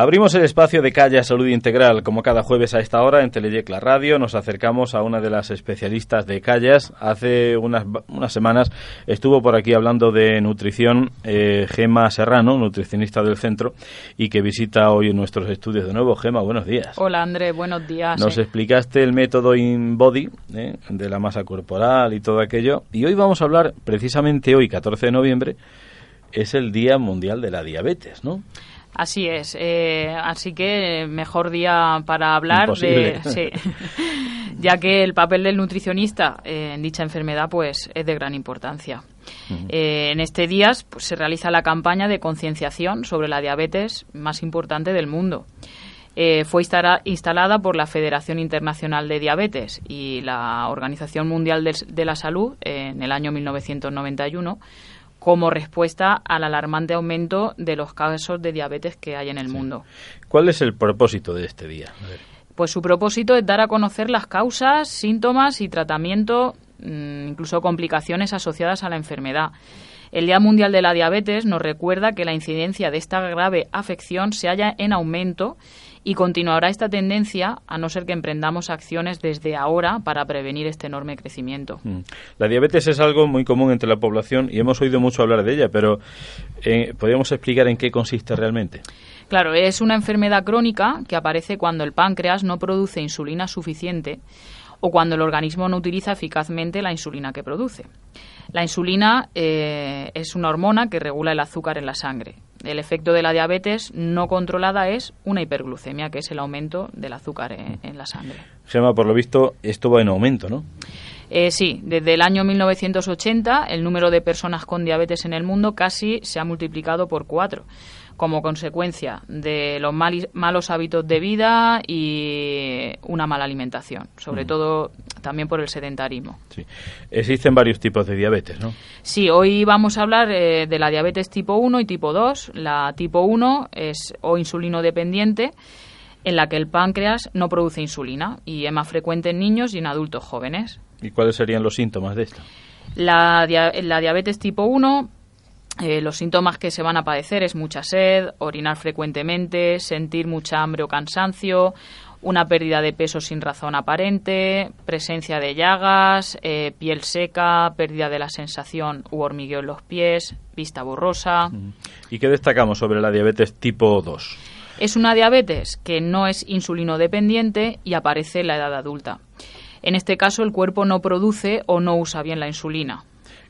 Abrimos el espacio de Calle Salud Integral. Como cada jueves a esta hora en Teleyec La Radio nos acercamos a una de las especialistas de Callas. Hace unas, unas semanas estuvo por aquí hablando de nutrición eh, Gema Serrano, nutricionista del centro, y que visita hoy nuestros estudios de nuevo. Gema, buenos días. Hola André, buenos días. Nos explicaste el método InBody eh, de la masa corporal y todo aquello. Y hoy vamos a hablar, precisamente hoy, 14 de noviembre, es el Día Mundial de la Diabetes, ¿no? Así es. Eh, así que mejor día para hablar de. Sí, ya que el papel del nutricionista en dicha enfermedad pues es de gran importancia. Eh, en este día pues, se realiza la campaña de concienciación sobre la diabetes más importante del mundo. Eh, fue instalada por la Federación Internacional de Diabetes y la Organización Mundial de, de la Salud en el año 1991 como respuesta al alarmante aumento de los casos de diabetes que hay en el mundo. ¿Cuál es el propósito de este día? Pues su propósito es dar a conocer las causas, síntomas y tratamiento, mm, incluso complicaciones asociadas a la enfermedad. El Día Mundial de la Diabetes nos recuerda que la incidencia de esta grave afección se halla en aumento y continuará esta tendencia a no ser que emprendamos acciones desde ahora para prevenir este enorme crecimiento. Mm. La diabetes es algo muy común entre la población y hemos oído mucho hablar de ella, pero eh, ¿podríamos explicar en qué consiste realmente? Claro, es una enfermedad crónica que aparece cuando el páncreas no produce insulina suficiente o cuando el organismo no utiliza eficazmente la insulina que produce. La insulina eh, es una hormona que regula el azúcar en la sangre. El efecto de la diabetes no controlada es una hiperglucemia, que es el aumento del azúcar en, la sangre. Gemma, por lo visto, esto va en aumento, ¿no? Eh, sí, desde el año 1980 el número de personas con diabetes en el mundo casi se ha multiplicado por cuatro como consecuencia de los malos hábitos de vida y una mala alimentación, sobre todo también por el sedentarismo. Sí. Existen varios tipos de diabetes, ¿no? Sí, hoy vamos a hablar eh, de la diabetes tipo 1 y tipo 2. La tipo 1 es o insulino dependiente, en la que el páncreas no produce insulina y es más frecuente en niños y en adultos jóvenes. ¿Y cuáles serían los síntomas de esta? La, la diabetes tipo 1 eh, los síntomas que se van a padecer es mucha sed, orinar frecuentemente, sentir mucha hambre o cansancio, una pérdida de peso sin razón aparente, presencia de llagas, eh, piel seca, pérdida de la sensación u hormigueo en los pies, vista borrosa. ¿Y qué destacamos sobre la diabetes tipo 2? Es una diabetes que no es insulino dependiente y aparece en la edad adulta. En este caso, el cuerpo no produce o no usa bien la insulina.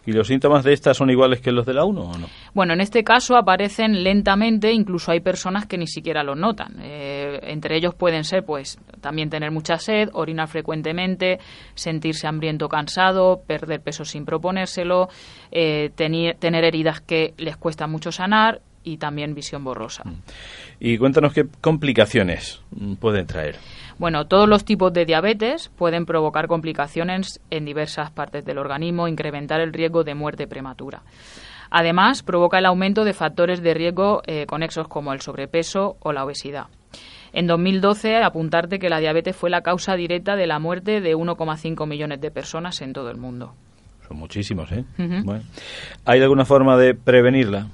¿Y los síntomas de esta son iguales que los de la 1 o no? Bueno, en este caso aparecen lentamente, incluso hay personas que ni siquiera lo notan. Eh, entre ellos pueden ser, pues, también tener mucha sed, orinar frecuentemente, sentirse hambriento cansado, perder peso sin proponérselo, eh, tener heridas que les cuesta mucho sanar y también visión borrosa. Mm. Y cuéntanos qué complicaciones pueden traer. Bueno, todos los tipos de diabetes pueden provocar complicaciones en diversas partes del organismo, incrementar el riesgo de muerte prematura. Además, provoca el aumento de factores de riesgo eh, conexos como el sobrepeso o la obesidad. En 2012, apuntarte que la diabetes fue la causa directa de la muerte de 1,5 millones de personas en todo el mundo. Son muchísimos, ¿eh? ¿Hay alguna forma de prevenirla?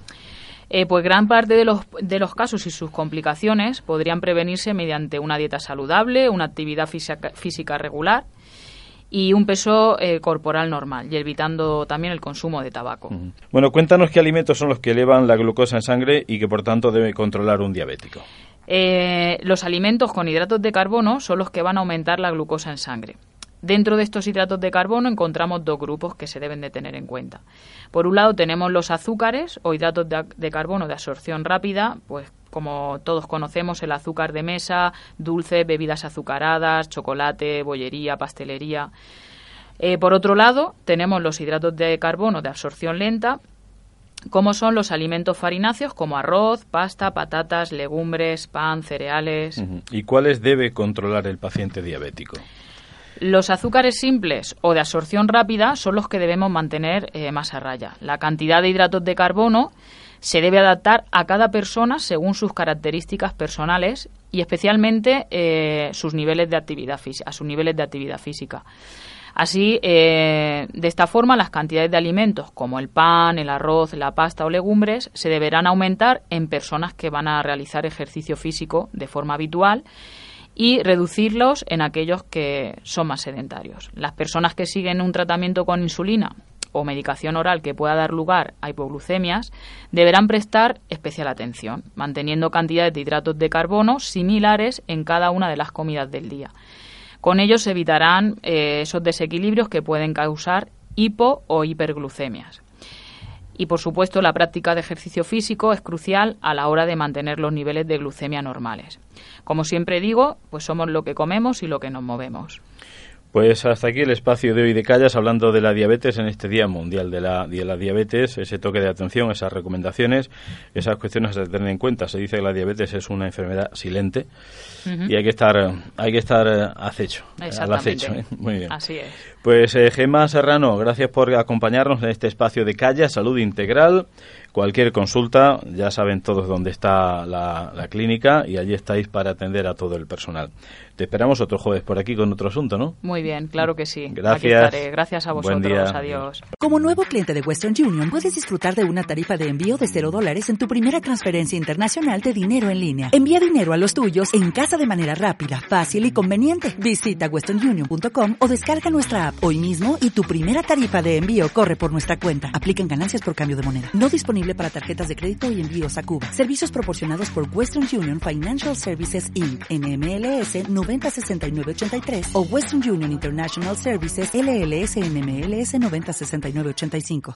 Eh, pues gran parte de los, de los casos y sus complicaciones podrían prevenirse mediante una dieta saludable, una actividad física, regular y un peso eh, corporal normal y evitando también el consumo de tabaco. Bueno, cuéntanos qué alimentos son los que elevan la glucosa en sangre y que por tanto debe controlar un diabético. Eh, los alimentos con hidratos de carbono son los que van a aumentar la glucosa en sangre. Dentro de estos hidratos de carbono encontramos dos grupos que se deben de tener en cuenta. Por un lado tenemos los azúcares o hidratos de, carbono de absorción rápida, pues como todos conocemos el azúcar de mesa, dulce, bebidas azucaradas, chocolate, bollería, pastelería. Eh, por otro lado tenemos los hidratos de carbono de absorción lenta, como son los alimentos farináceos como arroz, pasta, patatas, legumbres, pan, cereales. ¿Y cuáles debe controlar el paciente diabético? Los azúcares simples o de absorción rápida son los que debemos mantener eh, más a raya. La cantidad de hidratos de carbono se debe adaptar a cada persona según sus características personales y especialmente eh, sus niveles de actividad a sus niveles de actividad física. Así, eh, de esta forma, las cantidades de alimentos como el pan, el arroz, la pasta o legumbres se deberán aumentar en personas que van a realizar ejercicio físico de forma habitual y reducirlos en aquellos que son más sedentarios. Las personas que siguen un tratamiento con insulina o medicación oral que pueda dar lugar a hipoglucemias deberán prestar especial atención, manteniendo cantidades de hidratos de carbono similares en cada una de las comidas del día. Con ello se evitarán eh, esos desequilibrios que pueden causar hipo o hiperglucemias. Y por supuesto, la práctica de ejercicio físico es crucial a la hora de mantener los niveles de glucemia normales. Como siempre digo, pues somos lo que comemos y lo que nos movemos. Pues hasta aquí el espacio de hoy de Callas hablando de la diabetes en este Día Mundial de la, de la Diabetes, ese toque de atención, esas recomendaciones, esas cuestiones a tener en cuenta. Se dice que la diabetes es una enfermedad silente y hay que estar hay que estar eh, acecho, al acecho. ¿eh? Muy bien. Así es. Pues eh, Gemma Serrano, gracias por acompañarnos en este espacio de Callas, Salud Integral. Cualquier consulta, ya saben todos dónde está la, la clínica y allí estáis para atender a todo el personal. Te esperamos otro jueves por aquí con otro asunto, ¿no? Muy bien, claro que sí. Gracias. Gracias a vosotros. Adiós. Como nuevo cliente de Western Union, puedes disfrutar de una tarifa de envío de cero dólares en tu primera transferencia internacional de dinero en línea. Envía dinero a los tuyos en casa de manera rápida, fácil y conveniente. Visita westernunion.com o descarga nuestra app hoy mismo y tu primera tarifa de envío corre por nuestra cuenta. Aplican ganancias por cambio de moneda. No para tarjetas de crédito y envíos a Cuba. Servicios proporcionados por Western Union Financial Services Inc. NMLS 906983 o Western Union International Services LLS NMLS 906985.